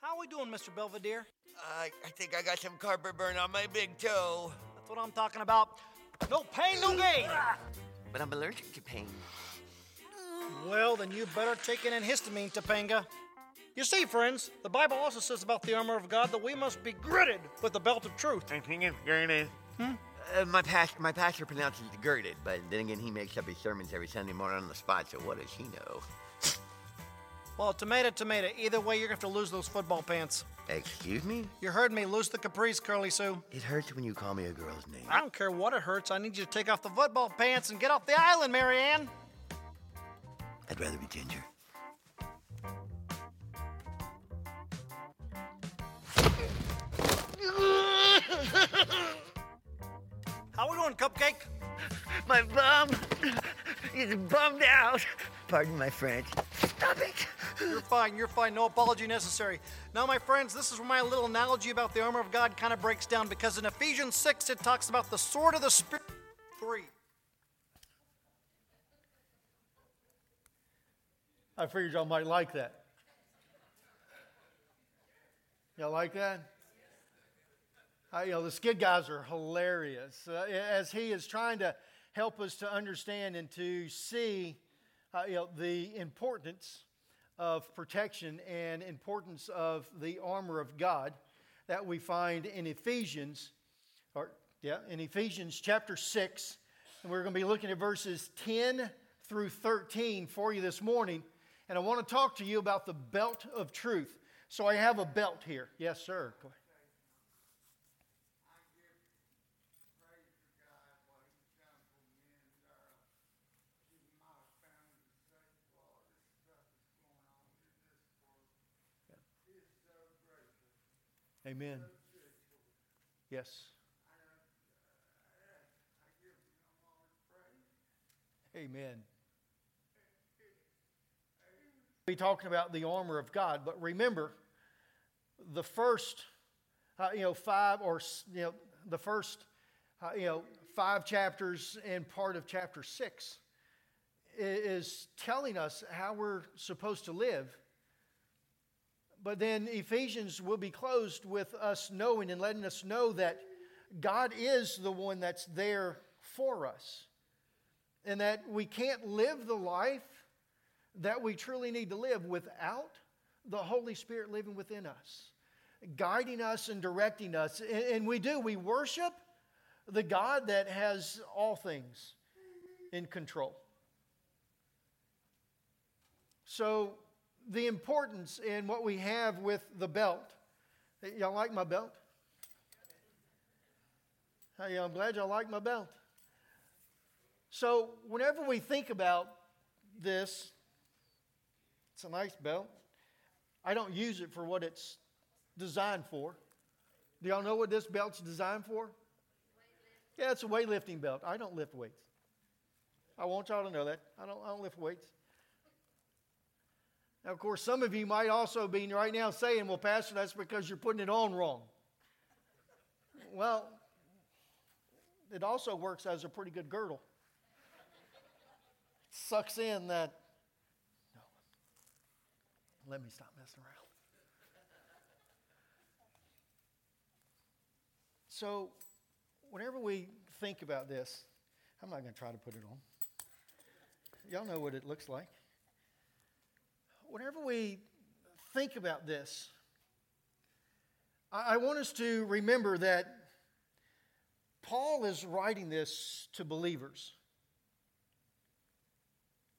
How are we doing, Mr. Belvedere? I, I think I got some carpet burn on my big toe. That's what I'm talking about. No pain, no gain. But I'm allergic to pain. Well, then you better take an antihistamine, Topanga. You see, friends, the Bible also says about the armor of God that we must be girded with the belt of truth. I think it's girded. Hmm? Uh, my, past, my pastor pronounces it girded, but then again, he makes up his sermons every Sunday morning on the spot, so what does he know? Well, tomato, tomato. Either way, you're going to have to lose those football pants. Excuse me? You heard me. Lose the capris, Curly Sue. It hurts when you call me a girl's name. I don't care what it hurts. I need you to take off the football pants and get off the island, Mary Ann. I'd rather be ginger. How are we doing, Cupcake? My bum is bummed out. Pardon my French. Stop it. You're fine, you're fine. No apology necessary. Now, my friends, this is where my little analogy about the armor of God kind of breaks down because in Ephesians 6, it talks about the sword of the Spirit. 3. I figured y'all might like that. Y'all like that? Uh, you know, the Skit Guys are hilarious. Uh, as he is trying to help us to understand and to see uh, you know, the importance of protection and importance of the armor of God that we find in Ephesians, or yeah, in Ephesians chapter 6. And we're going to be looking at verses 10 through 13 for you this morning. And I want to talk to you about the belt of truth. So I have a belt here. Yes, sir. Amen. Yes. Amen. Be talking about the armor of God, but remember, the first, uh, you know, five or you know, the first, uh, you know, five chapters and part of chapter six is telling us how we're supposed to live but then Ephesians will be closed with us knowing and letting us know that God is the one that's there for us. And that we can't live the life that we truly need to live without the Holy Spirit living within us, guiding us and directing us. And we do, we worship the God that has all things in control. So the importance in what we have with the belt. Y'all like my belt? Hey, I'm glad y'all like my belt. So, whenever we think about this, it's a nice belt. I don't use it for what it's designed for. Do y'all know what this belt's designed for? Yeah, it's a weightlifting belt. I don't lift weights. I want y'all to know that. I don't, I don't lift weights. Now, of course, some of you might also be right now saying, well, Pastor, that's because you're putting it on wrong. Well, it also works as a pretty good girdle. It sucks in that. No. Let me stop messing around. So, whenever we think about this, I'm not going to try to put it on. Y'all know what it looks like whenever we think about this, I, want us to remember that Paul is writing this to believers.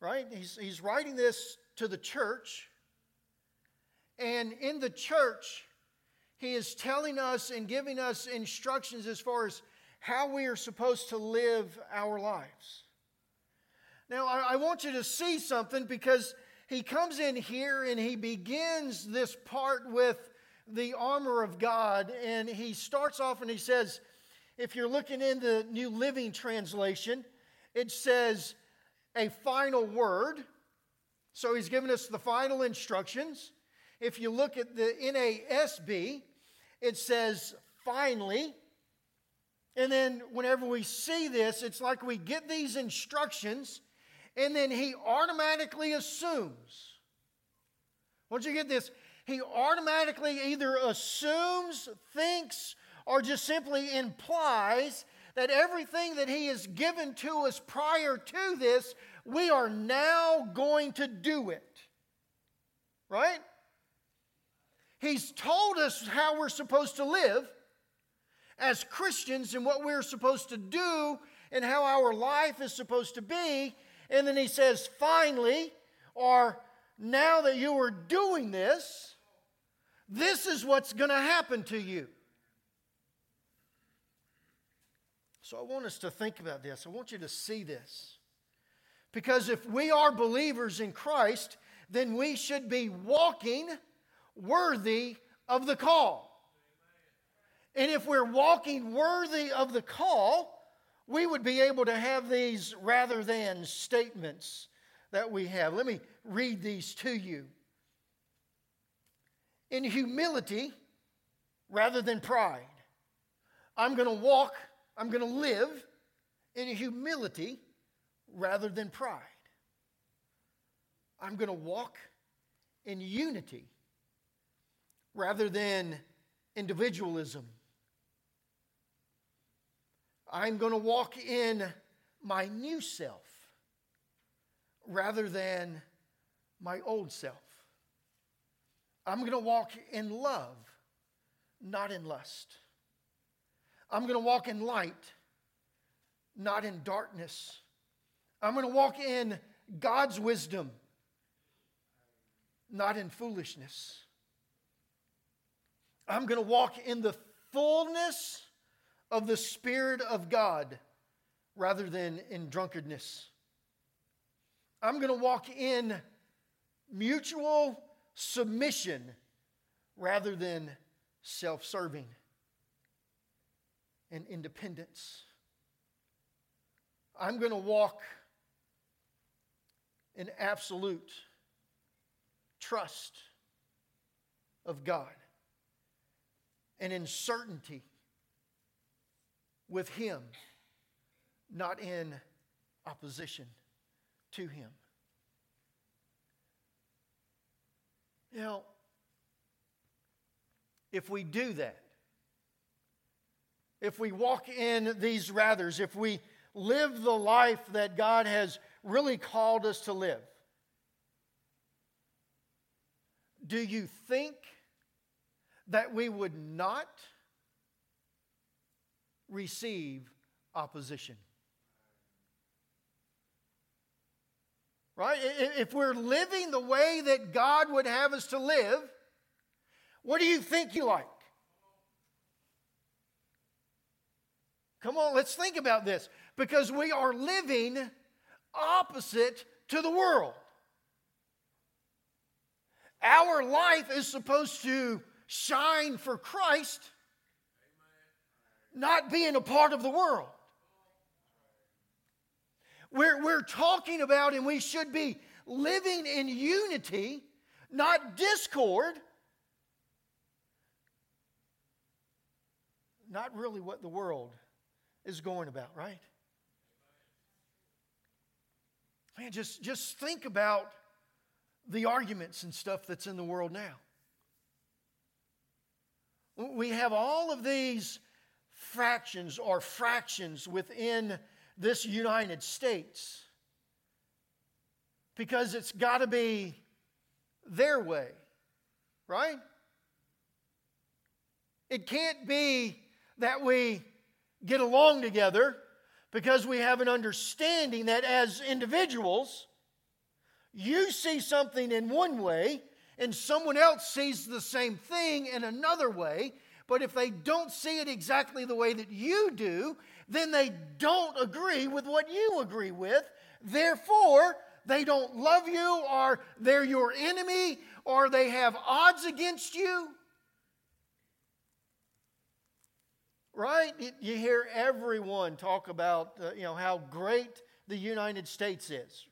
Right? He's, he's writing this to the church. And in the church, he is telling us and giving us instructions as far as how we are supposed to live our lives. Now, I, I want you to see something because he comes in here and he begins this part with the armor of God. And he starts off and he says, if you're looking in the New Living Translation, it says a final word. So he's given us the final instructions. If you look at the NASB, it says finally. And then whenever we see this, it's like we get these instructions and then he automatically assumes. Once you get this, he automatically either assumes, thinks, or just simply implies that everything that he has given to us prior to this, we are now going to do it. Right? He's told us how we're supposed to live as Christians and what we're supposed to do and how our life is supposed to be. And then he says, finally, or now that you are doing this, this is what's going to happen to you. So I want us to think about this. I want you to see this. Because if we are believers in Christ, then we should be walking worthy of the call. And if we're walking worthy of the call, we would be able to have these rather than statements that we have. Let me read these to you. In humility rather than pride, I'm going to walk, I'm going to live in humility rather than pride. I'm going to walk in unity rather than individualism. I'm going to walk in my new self rather than my old self. I'm going to walk in love, not in lust. I'm going to walk in light, not in darkness. I'm going to walk in God's wisdom, not in foolishness. I'm going to walk in the fullness of the Spirit of God rather than in drunkenness. I'm going to walk in mutual submission rather than self serving and independence. I'm going to walk in absolute trust of God and in certainty with Him, not in opposition to Him. Now, if we do that, if we walk in these rathers, if we live the life that God has really called us to live, do you think that we would not receive opposition. Right? If we're living the way that God would have us to live, what do you think you like? Come on, let's think about this. Because we are living opposite to the world. Our life is supposed to shine for Christ, not being a part of the world. We're, we're talking about, and we should be living in unity, not discord. Not really what the world is going about, right? Man, just, just think about the arguments and stuff that's in the world now. We have all of these factions or fractions within this United States because it's got to be their way, right? It can't be that we get along together because we have an understanding that as individuals, you see something in one way and someone else sees the same thing in another way, but if they don't see it exactly the way that you do, then they don't agree with what you agree with. Therefore, they don't love you, or they're your enemy, or they have odds against you. Right? You hear everyone talk about uh, you know how great the United States is.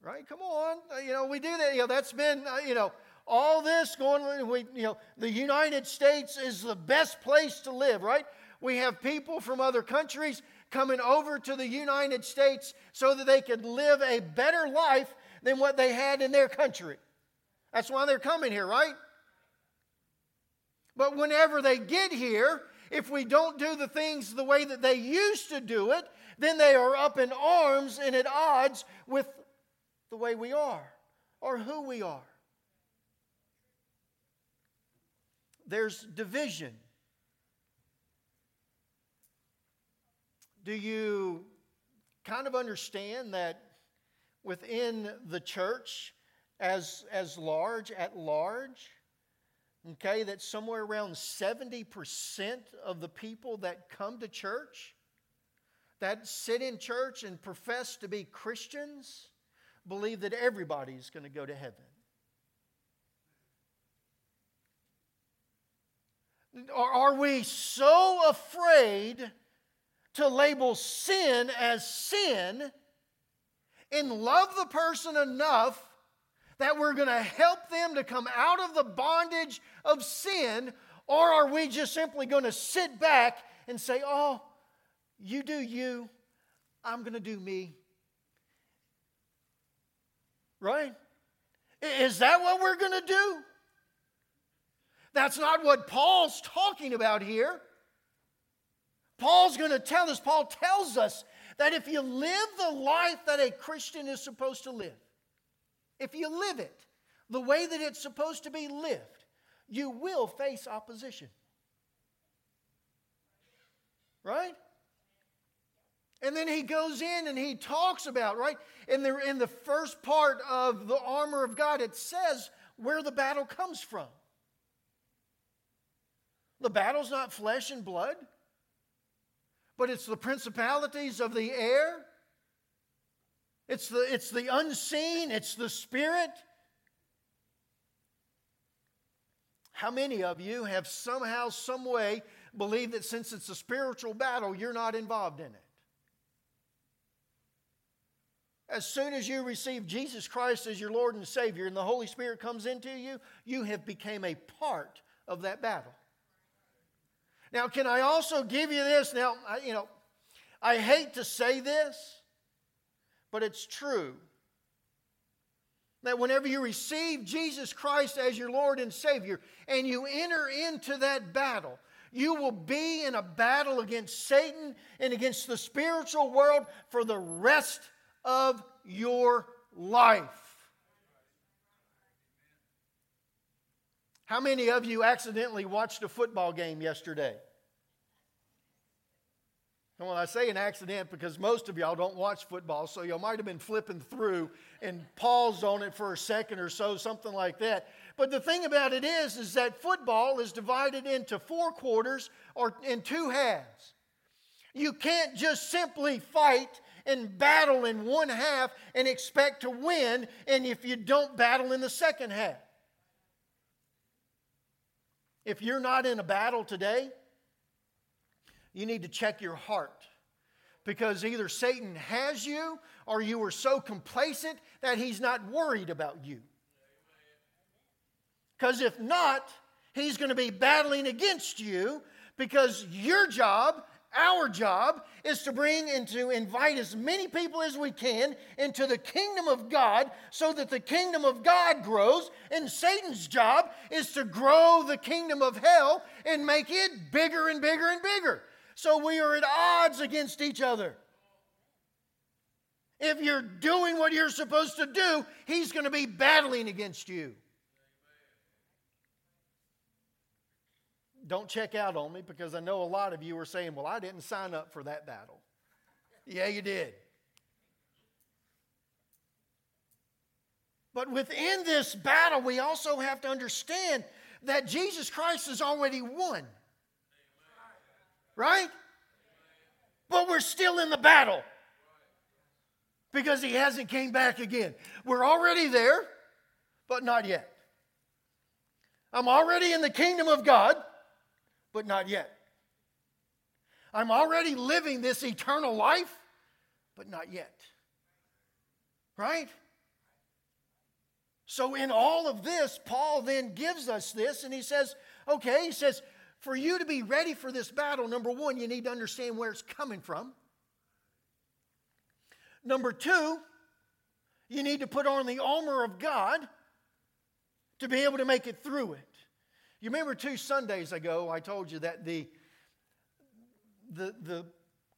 Right? Come on. Uh, you know, we do that. You know, that's been, uh, you know, all this going, we, you know, the United States is the best place to live, right? We have people from other countries coming over to the United States so that they could live a better life than what they had in their country. That's why they're coming here, right? But whenever they get here, if we don't do the things the way that they used to do it, then they are up in arms and at odds with the way we are or who we are. There's division. Do you kind of understand that within the church as, as large, at large, okay, that somewhere around 70% of the people that come to church, that sit in church and profess to be Christians, believe that everybody's going to go to heaven. Are, are we so afraid to label sin as sin and love the person enough that we're going to help them to come out of the bondage of sin? Or are we just simply going to sit back and say, oh, you do you, I'm going to do me? Right? Is that what we're going to do? That's not what Paul's talking about here. Paul's going to tell us, Paul tells us that if you live the life that a Christian is supposed to live, if you live it the way that it's supposed to be lived, you will face opposition. Right? And then he goes in and he talks about, right? In the, in the first part of the armor of God, it says where the battle comes from. The battle's not flesh and blood, but it's the principalities of the air. It's the, it's the unseen, it's the spirit. How many of you have somehow, some way, believed that since it's a spiritual battle, you're not involved in it? As soon as you receive Jesus Christ as your Lord and Savior and the Holy Spirit comes into you, you have become a part of that battle. Now, can I also give you this? Now, I, you know, I hate to say this, but it's true. That whenever you receive Jesus Christ as your Lord and Savior and you enter into that battle, you will be in a battle against Satan and against the spiritual world for the rest of your life. How many of you accidentally watched a football game yesterday? And when I say an accident, because most of y'all don't watch football, so y'all might have been flipping through and paused on it for a second or so, something like that. But the thing about it is, is that football is divided into four quarters or in two halves. You can't just simply fight and battle in one half and expect to win, and if you don't battle in the second half. If you're not in a battle today, you need to check your heart because either Satan has you or you are so complacent that he's not worried about you. Because if not, he's going to be battling against you because your job our job is to bring and to invite as many people as we can into the kingdom of God so that the kingdom of God grows. And Satan's job is to grow the kingdom of hell and make it bigger and bigger and bigger. So we are at odds against each other. If you're doing what you're supposed to do, he's going to be battling against you. Don't check out on me because I know a lot of you are saying, Well, I didn't sign up for that battle. yeah, you did. But within this battle, we also have to understand that Jesus Christ has already won. Right? But we're still in the battle because he hasn't came back again. We're already there, but not yet. I'm already in the kingdom of God, but not yet. I'm already living this eternal life, but not yet. Right? So, in all of this, Paul then gives us this, and he says, okay, he says, for you to be ready for this battle, number one, you need to understand where it's coming from. Number two, you need to put on the armor of God. to be able to make it through it. You remember two Sundays ago, I told you that the, the, the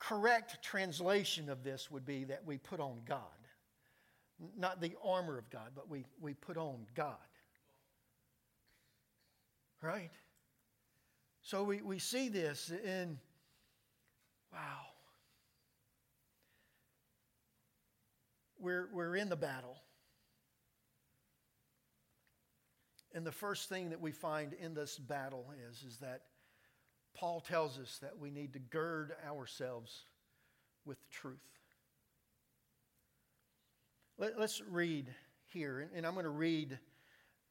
correct translation of this would be that we put on God. Not the armor of God, but we, we put on God. Right? So we, we see this in, wow. We're, we're in the battle. And the first thing that we find in this battle is, is that Paul tells us that we need to gird ourselves with truth. Let, us read here, and I'm going to read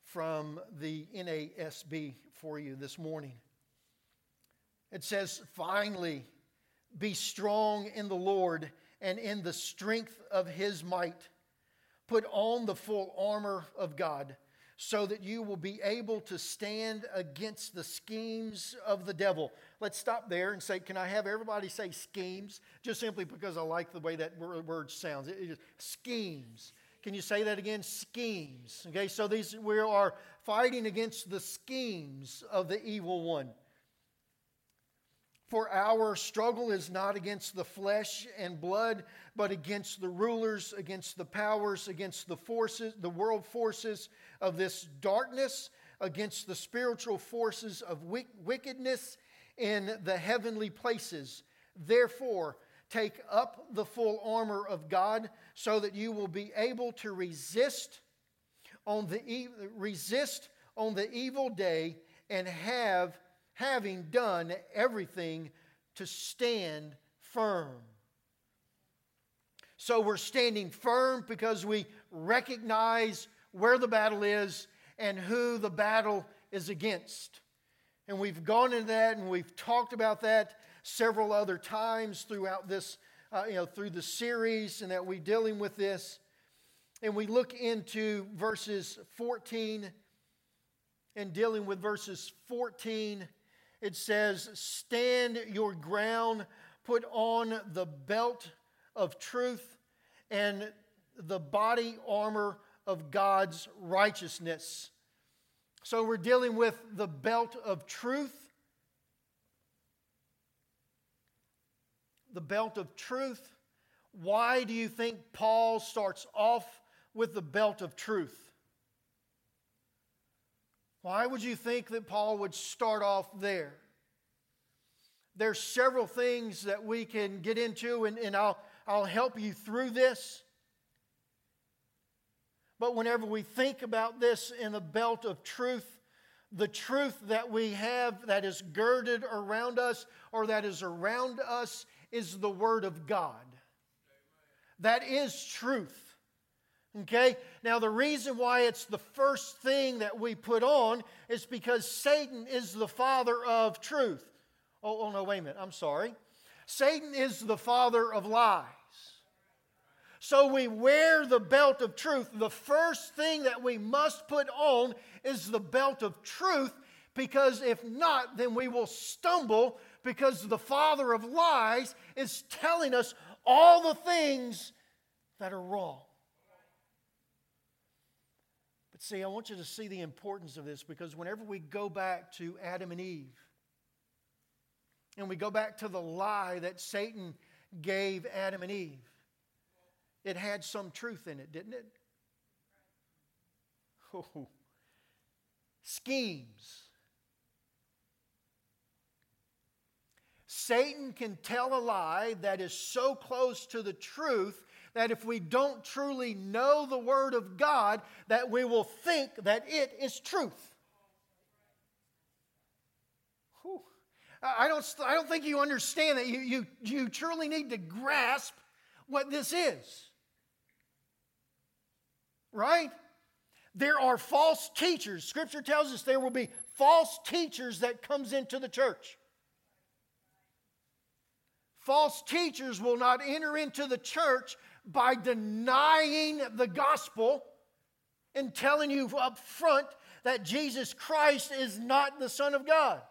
from the NASB for you this morning. It says, Finally, be strong in the Lord and in the strength of his might. Put on the full armor of God so that you will be able to stand against the schemes of the devil. Let's stop there and say, Can I have everybody say schemes? Just simply because I like the way that word sounds. Schemes. Can you say that again? Schemes. Okay, so these we are fighting against the schemes of the evil one. For our struggle is not against the flesh and blood, but against the rulers, against the powers, against the forces, the world forces of this darkness, against the spiritual forces of wickedness in the heavenly places. Therefore, take up the full armor of God so that you will be able to resist on the e- resist on the evil day and have having done everything to stand firm. So we're standing firm because we recognize where the battle is and who the battle is against. And we've gone into that and we've talked about that several other times throughout this, uh, you know, through the series and that we're dealing with this. And we look into verses 14 and dealing with verses 14 it says, Stand your ground, put on the belt of truth and the body armor of God's righteousness. So we're dealing with the belt of truth. The belt of truth. Why do you think Paul starts off with the belt of truth? Why would you think that Paul would start off there? There's several things that we can get into, and, and I'll, I'll help you through this. But whenever we think about this in the belt of truth, the truth that we have that is girded around us or that is around us is the Word of God. That is truth. Okay? Now, the reason why it's the first thing that we put on is because Satan is the father of truth. Oh, oh no, wait a minute. I'm sorry. Satan is the father of lies. So we wear the belt of truth. The first thing that we must put on is the belt of truth because if not, then we will stumble because the father of lies is telling us all the things that are wrong. But see, I want you to see the importance of this because whenever we go back to Adam and Eve, and we go back to the lie that Satan gave Adam and Eve, it had some truth in it, didn't it? Oh, schemes. Satan can tell a lie that is so close to the truth that if we don't truly know the Word of God, that we will think that it is truth. I don't, I don't think you understand that. You, you, you truly need to grasp what this is. Right? There are false teachers. Scripture tells us there will be false teachers that comes into the church. False teachers will not enter into the church by denying the gospel and telling you up front that Jesus Christ is not the Son of God.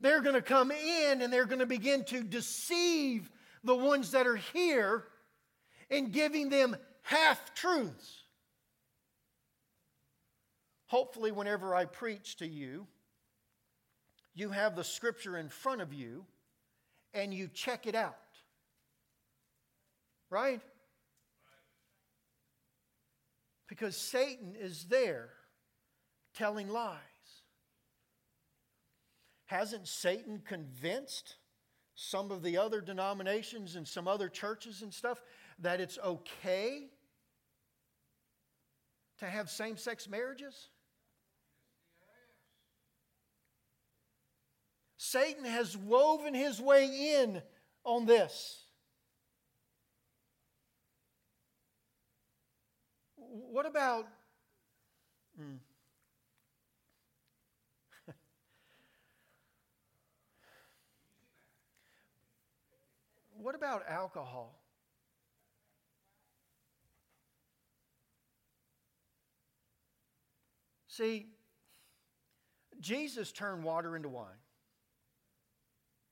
They're going to come in and they're going to begin to deceive the ones that are here in giving them half truths. hopefully, whenever I preach to you, you have the scripture in front of you and you check it out. Right? Because Satan is there telling lies. Hasn't Satan convinced some of the other denominations and some other churches and stuff that it's okay to have same sex marriages? Satan has woven his way in on this. What about. Hmm. what about alcohol? See, Jesus turned water into wine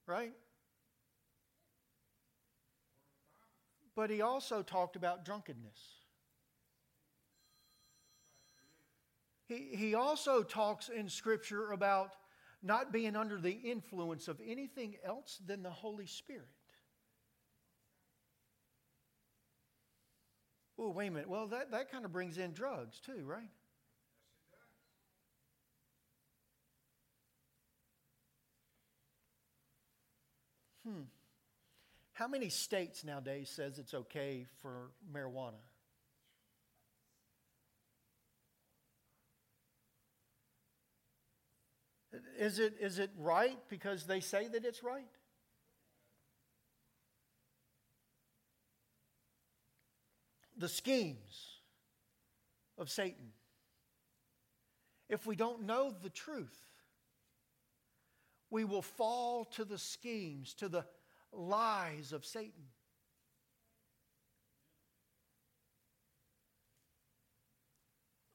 right? But he also talked about drunkenness. He, he also talks in Scripture about not being under the influence of anything else than the Holy Spirit. Oh, wait a minute. Well, that, that kind of brings in drugs too, right? Hmm. How many states nowadays says it's okay for marijuana? Is it, is it right because they say that it's right? The schemes of Satan. If we don't know the truth, we will fall to the schemes, to the lies of Satan.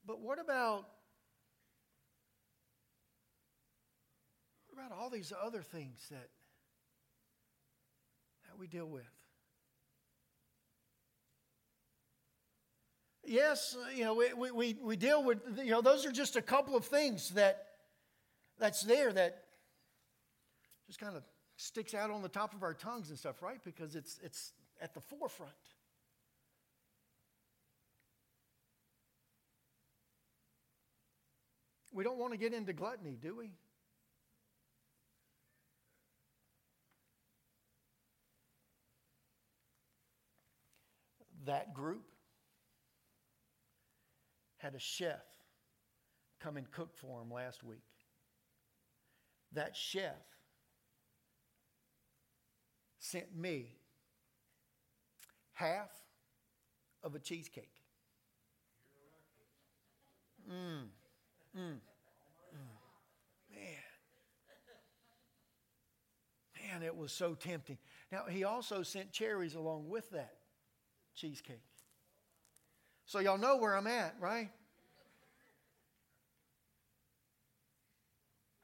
But what about what about all these other things that that we deal with? Yes, you know, we, we, we deal with, you know, those are just a couple of things that that's there that just kind of sticks out on the top of our tongues and stuff, right? Because it's, it's at the forefront. We don't want to get into gluttony, do we? That group had a chef come and cook for them last week. That chef sent me half of a cheesecake. Mmm. Mmm. Mm. Man. Man, it was so tempting. Now, he also sent cherries along with that cheesecake. So, y'all know where I'm at, right?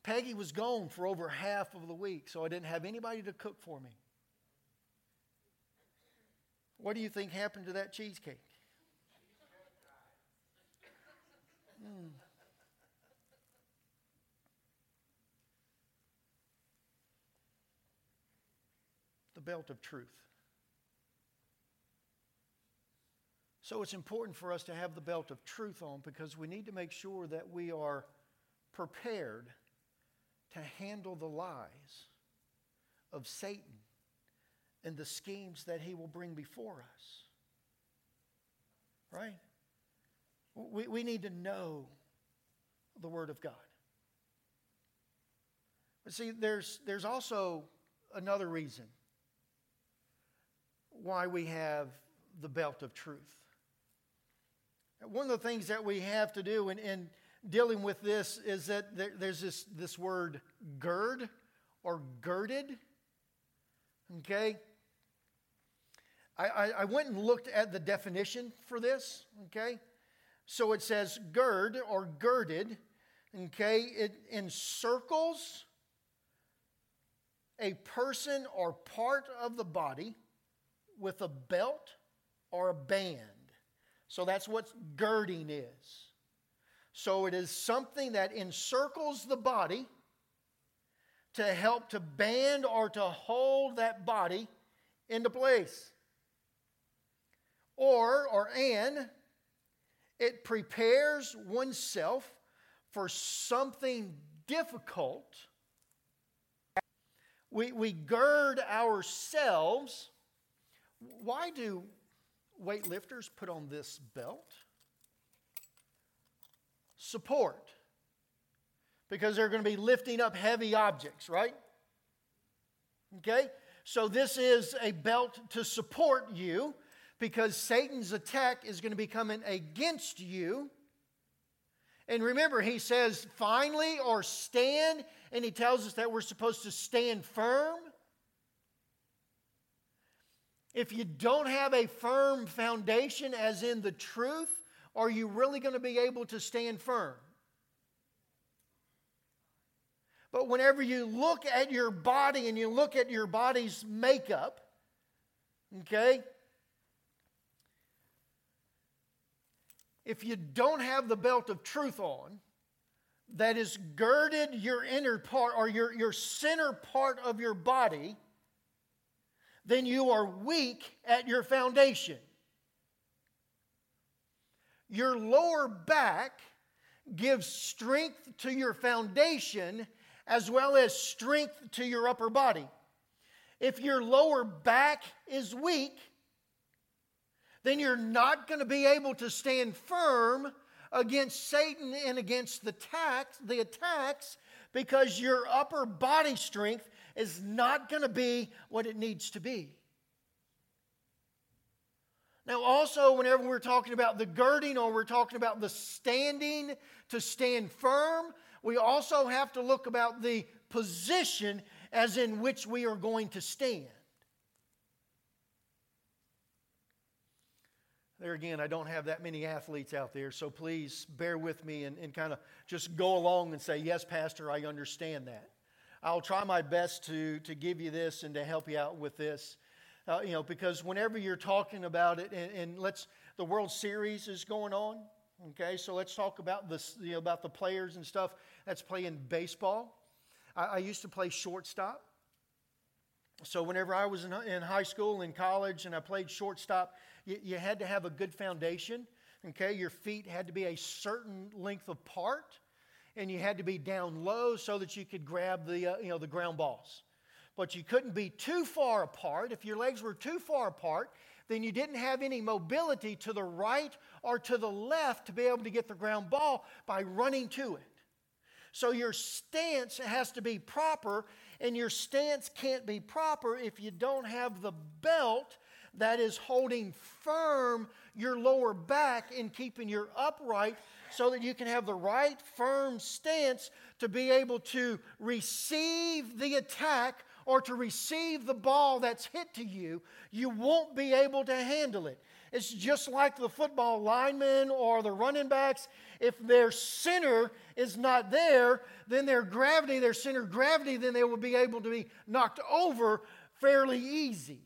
Peggy was gone for over half of the week, so I didn't have anybody to cook for me. What do you think happened to that cheesecake? Mm. The belt of truth. So it's important for us to have the belt of truth on because we need to make sure that we are prepared to handle the lies of Satan and the schemes that he will bring before us. Right? We, we need to know the Word of God. But see, there's, there's also another reason why we have the belt of truth. One of the things that we have to do in, in dealing with this is that there, there's this, this word gird or girded. Okay? I, I, I went and looked at the definition for this, okay? So it says gird or girded, okay? It encircles a person or part of the body with a belt or a band. So that's what girding is. So it is something that encircles the body to help to band or to hold that body into place. Or, or and, it prepares oneself for something difficult. We, we gird ourselves. Why do weightlifters put on this belt? Support. Because they're going to be lifting up heavy objects, right? Okay? So this is a belt to support you because Satan's attack is going to be coming against you. And remember, he says, finally, or stand, and he tells us that we're supposed to stand firm. If you don't have a firm foundation, as in the truth, are you really going to be able to stand firm? But whenever you look at your body and you look at your body's makeup, okay, if you don't have the belt of truth on, that is girded your inner part or your, your center part of your body, then you are weak at your foundation. Your lower back gives strength to your foundation as well as strength to your upper body. If your lower back is weak, then you're not going to be able to stand firm against Satan and against the attacks, the attacks because your upper body strength is not going to be what it needs to be. Now, also, whenever we're talking about the girding or we're talking about the standing to stand firm, we also have to look about the position as in which we are going to stand. There again, I don't have that many athletes out there, so please bear with me and, and kind of just go along and say, Yes, Pastor, I understand that. I'll try my best to, to give you this and to help you out with this. Uh, you know, because whenever you're talking about it, and, and, let's, the World Series is going on, okay, so let's talk about, this, you know, about the players and stuff that's playing baseball. I, I used to play shortstop. So whenever I was in, in high school and college and I played shortstop, you, you had to have a good foundation. Okay, your feet had to be a certain length apart, and you had to be down low so that you could grab the uh, you know the ground balls. But you couldn't be too far apart. If your legs were too far apart, then you didn't have any mobility to the right or to the left to be able to get the ground ball by running to it. So your stance has to be proper, and your stance can't be proper if you don't have the belt that is holding firm your lower back and keeping you upright so that you can have the right firm stance to be able to receive the attack or to receive the ball that's hit to you. You won't be able to handle it. It's just like the football linemen or the running backs. If their center is not there, then their gravity, their center gravity, then they will be able to be knocked over fairly easy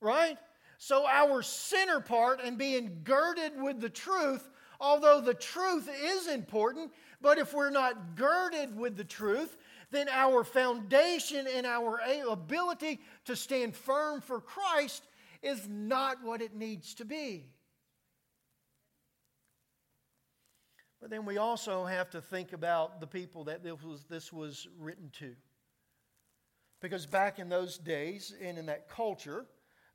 right? So, our center part and being girded with the truth, although the truth is important, but if we're not girded with the truth, then our foundation and our ability to stand firm for Christ is not what it needs to be. But then we also have to think about the people that this was, this was written to. Because back in those days and in that culture,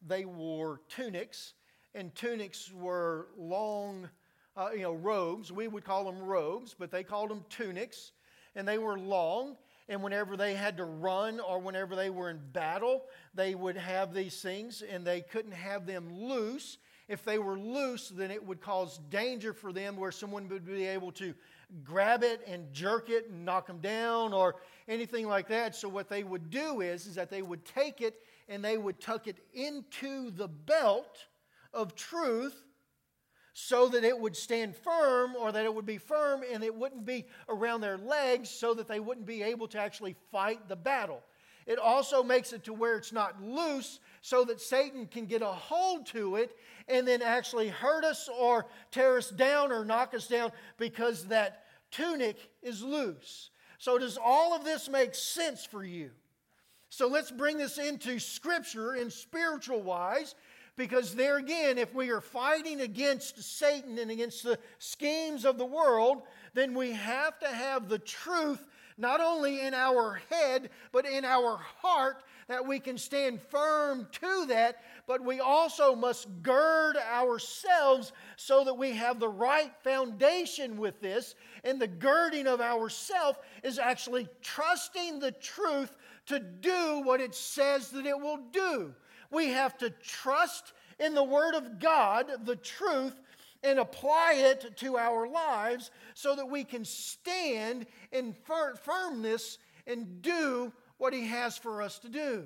they wore tunics, and tunics were long, uh, you know, robes. We would call them robes, but they called them tunics, and they were long. And whenever they had to run or whenever they were in battle, they would have these things, and they couldn't have them loose. If they were loose, then it would cause danger for them where someone would be able to grab it and jerk it and knock them down or anything like that. So what they would do is, is that they would take it and they would tuck it into the belt of truth so that it would stand firm or that it would be firm and it wouldn't be around their legs so that they wouldn't be able to actually fight the battle. it also makes it to where it's not loose so that Satan can get a hold to it and then actually hurt us or tear us down or knock us down because that tunic is loose. So, does all of this make sense for you? So, let's bring this into scripture in spiritual wise. Because there again, if we are fighting against Satan and against the schemes of the world, then we have to have the truth not only in our head, but in our heart, that we can stand firm to that, but we also must gird ourselves so that we have the right foundation with this. And the girding of ourself is actually trusting the truth to do what it says that it will do. We have to trust in the Word of God, the truth, and apply it to our lives so that we can stand in fir- firmness and do what He has for us to do.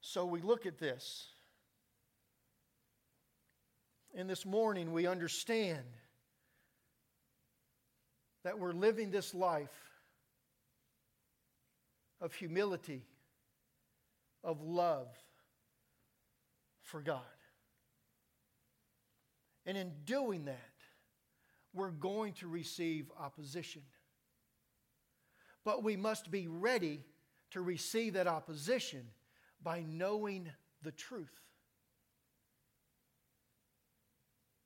So we look at this. And this morning we understand that we're living this life of humility of love for God. And in doing that, we're going to receive opposition. But we must be ready to receive that opposition by knowing the truth.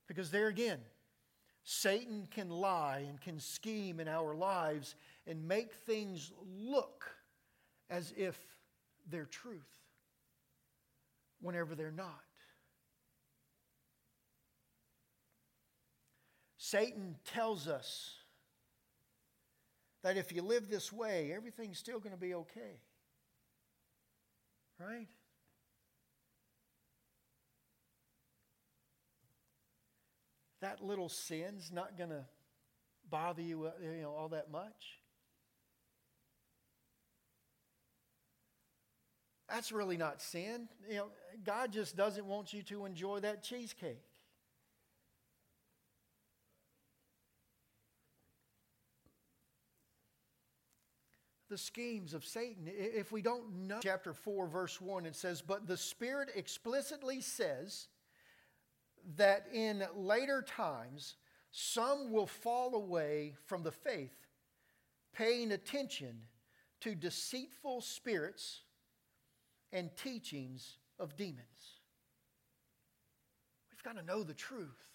Because there again, Satan can lie and can scheme in our lives and make things look as if they're truth whenever they're not. Satan tells us that if you live this way, everything's still going to be okay. Right? That little sin's not going to bother you, uh, you know, all that much. That's really not sin. You know, God just doesn't want you to enjoy that cheesecake. The schemes of Satan. If we don't know, chapter 4, verse 1, it says, But the Spirit explicitly says that in later times some will fall away from the faith, paying attention to deceitful spirits and teachings of demons. We've got to know the truth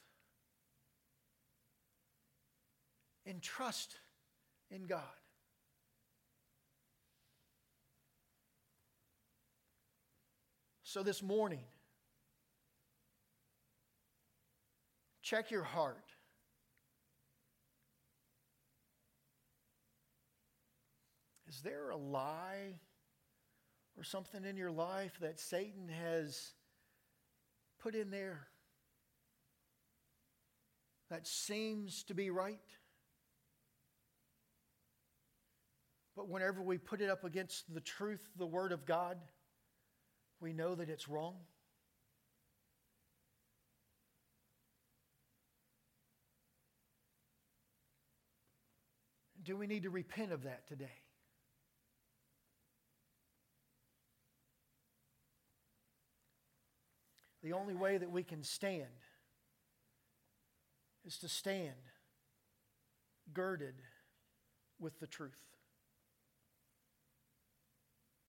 and trust in God. So this morning, check your heart. Is there a lie or something in your life that Satan has put in there that seems to be right. But whenever we put it up against the truth, the Word of God, we know that it's wrong. Do we need to repent of that today? The only way that we can stand is to stand girded with the truth.